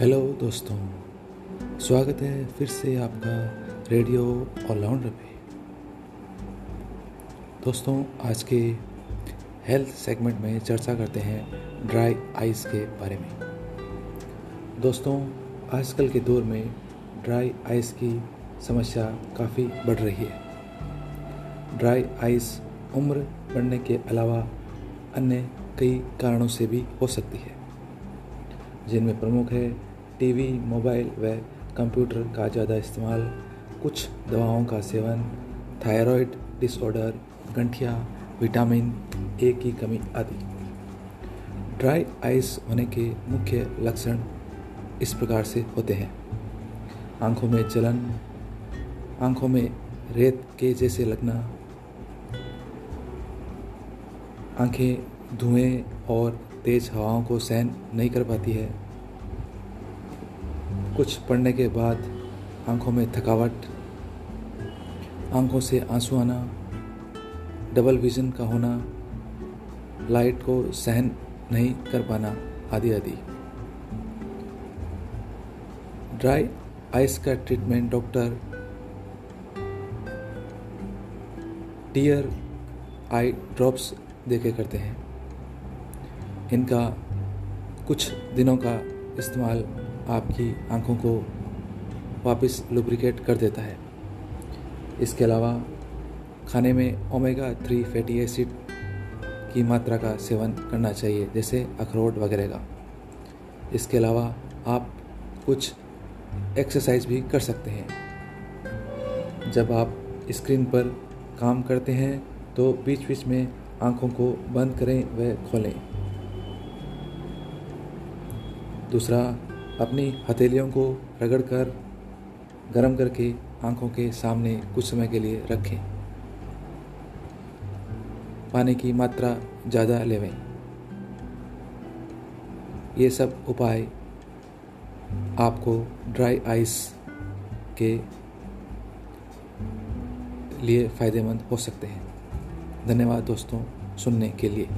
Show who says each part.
Speaker 1: Hello दोस्तों। स्वागत है फिर से आपका रेडियो ऑलराउंडर पे। दोस्तों, आज के हेल्थ सेगमेंट में चर्चा करते हैं ड्राई आइस के बारे में। दोस्तों, आजकल के दौर में ड्राई आइस की समस्या काफ़ी बढ़ रही है। ड्राई आइस उम्र बढ़ने के अलावा अन्य कई कारणों से भी हो सकती है। जिनमें प्रमुख है टीवी, मोबाइल व कंप्यूटर का ज़्यादा इस्तेमाल, कुछ दवाओं का सेवन, थायराइड डिसऑर्डर, गंठिया, विटामिन ए की कमी आदि। ड्राई आइस होने के मुख्य लक्षण इस प्रकार से होते हैं। आँखों में जलन, आँखों में रेत के जैसे लगना, आँखें धुएँ और तेज हवाओं को सहन नहीं कर पाती है कुछ पढ़ने के बाद आँखों में थकावट, आँखों से आँसू आना डबल विजन का होना लाइट को सहन नहीं कर पाना आदि आदि। ड्राई आइस का treatment doctor tear eye drops देके करते हैं। इनका कुछ दिनों का इस्तेमाल आपकी आँखों को वापस लुब्रिकेट कर देता है। इसके अलावा, खाने में ओमेगा थ्री फैटी एसिड की मात्रा का सेवन करना चाहिए, जैसे अखरोट वगैरह का। इसके अलावा, आप कुछ एक्सरसाइज भी कर सकते हैं। जब आप स्क्रीन पर काम करते हैं तो बीच बीच में आँखों को बंद करें व खोलें। दूसरा अपनी हथेलियों को रगड़ कर, गर्म करके आँखों के सामने कुछ समय के लिए रखें। पानी की मात्रा ज़्यादा लेवें। ये सब उपाय आपको ड्राई आइस के लिए फ़ायदेमंद हो सकते हैं। धन्यवाद दोस्तों सुनने के लिए।